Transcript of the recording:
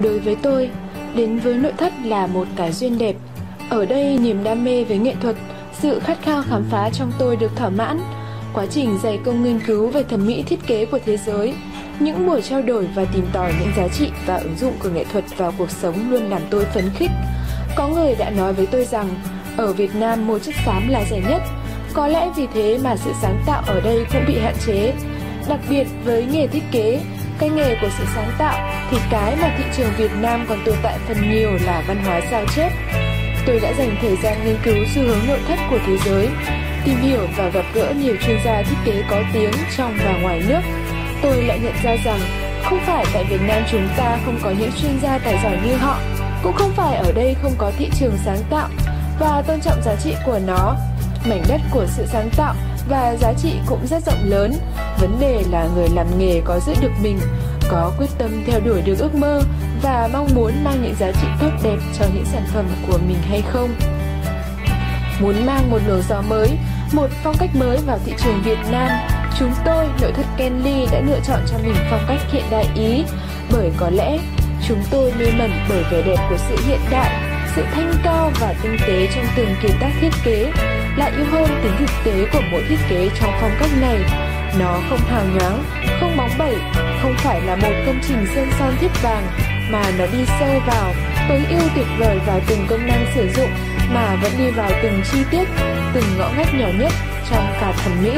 Đối với tôi, đến với nội thất là một cái duyên đẹp. Ở đây niềm đam mê với nghệ thuật, sự khát khao khám phá trong tôi được thỏa mãn. Quá trình dày công nghiên cứu về thẩm mỹ thiết kế của thế giới, những buổi trao đổi và tìm tòi những giá trị và ứng dụng của nghệ thuật vào cuộc sống luôn làm tôi phấn khích. Có người đã nói với tôi rằng, ở Việt Nam mua chất xám là rẻ nhất, có lẽ vì thế mà sự sáng tạo ở đây cũng bị hạn chế. Đặc biệt với nghề thiết kế, cái nghề của sự sáng tạo thì cái mà thị trường Việt Nam còn tồn tại phần nhiều là văn hóa sao chép. Tôi đã dành thời gian nghiên cứu xu hướng nội thất của thế giới, tìm hiểu và gặp gỡ nhiều chuyên gia thiết kế có tiếng trong và ngoài nước. Tôi lại nhận ra rằng không phải tại Việt Nam chúng ta không có những chuyên gia tài giỏi như họ, cũng không phải ở đây không có thị trường sáng tạo và tôn trọng giá trị của nó. Mảnh đất của sự sáng tạo và giá trị cũng rất rộng lớn. Vấn đề là người làm nghề có giữ được mình, có quyết tâm theo đuổi được ước mơ và mong muốn mang những giá trị tốt đẹp cho những sản phẩm của mình hay không. Muốn mang một luồng gió mới, một phong cách mới vào thị trường Việt Nam, chúng tôi, nội thất Kenly đã lựa chọn cho mình phong cách hiện đại Ý, bởi có lẽ chúng tôi mê mẩn bởi vẻ đẹp của sự hiện đại, sự thanh cao và tinh tế trong từng kiệt tác thiết kế, lại yêu hơn tính thực tế của mỗi thiết kế trong phong cách này. Nó không hào nhoáng, không bóng bẩy, không phải là một công trình sơn son thiết vàng, mà nó đi sâu vào, tối ưu tuyệt vời vào từng công năng sử dụng mà vẫn đi vào từng chi tiết, từng ngõ ngách nhỏ nhất trong cả thẩm mỹ